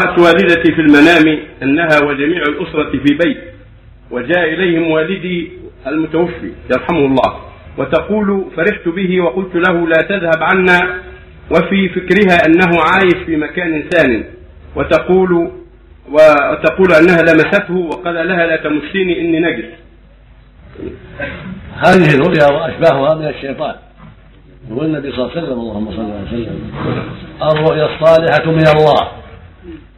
رأت والدتي في المنام أنها وجميع الأسرة في بيت وجاء إليهم والدي المتوفي يرحمه الله وتقول فرحت به وقلت له لا تذهب عنا وفي فكرها أنه عايش في مكان ثان وتقول وتقول أنها لمسته وقال لها لا تمسيني إني نجس. هذه الرؤيا وأشباهها من الشيطان. يقول النبي صلى الله عليه وسلم اللهم صل وسلم الرؤيا الصالحة من الله.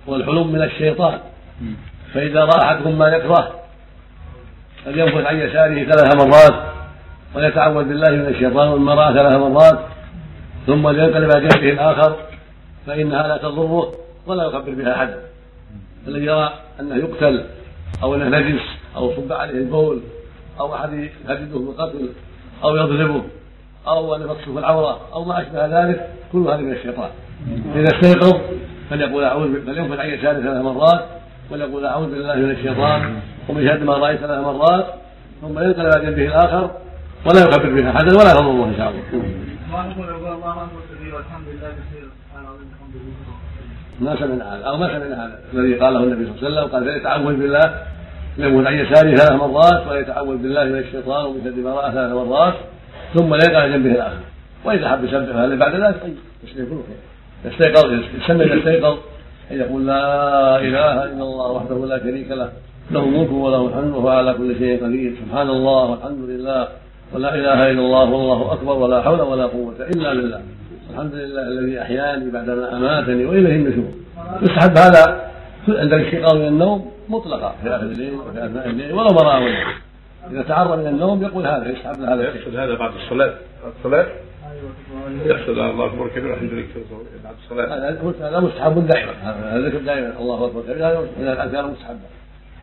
والحلم من الشيطان. فإذا رأى أحدكم ما يكره فلينفث عن يساره ثلاث مرات ويتعوذ بالله من الشيطان رأى ثلاث مرات ثم لينقلب على جنبه الآخر فإنها لا تضره ولا يخبر بها أحد. الذي يرى أنه يقتل أو أنه نجس أو صب عليه البول أو أحد يهدده بالقتل أو يضربه أو أن يقصف العورة أو ما أشبه ذلك كل هذا من الشيطان. إذا استيقظ فليقول أعوذ فلينفث عن يساره ثلاث مرات وليقول أعوذ بالله من الشيطان ومن شر ما رأيت ثلاث مرات ثم ينقل على جنبه الآخر ولا يخبر بها أحدا ولا يضره إن شاء الله. ما سمعنا هذا أو ما سمعنا هذا الذي قاله النبي صلى الله عليه وسلم قال فليتعوذ بالله يموت عن يساره ثلاث مرات ويتعوذ بالله من الشيطان ومن شر ما رأى ثلاث مرات ثم لا يقع جنبه الآخر وإذا حب يسبح هذا بعد ذلك طيب يسبح كله خير يستيقظ يسمى يستيقظ. ان يقول لا إله إلا الله وحده لا شريك له له الملك وله الحمد وهو على كل شيء قدير. سبحان الله والحمد لله. ولا إله إلا الله والله أكبر ولا حول ولا قوة إلا بالله. الحمد لله الذي أحياني بعدما أماتني وإليه النشور. يستحب هذا عند الاستيقاظ من النوم مطلقا في آخر الليل وفي آثناء الليل ولو ما راى إذا تعرض من النوم يقول هذا يسحب هذا يقصد هذا بعد الصلاة. الصلاة؟ يقصد الله أكبر. كبير الحمد لله. بعد الصلاة. هذا مستحب دائما. هذا ذكر دائما. الله أكبر. كبير. هذا من الاذكار المستحبه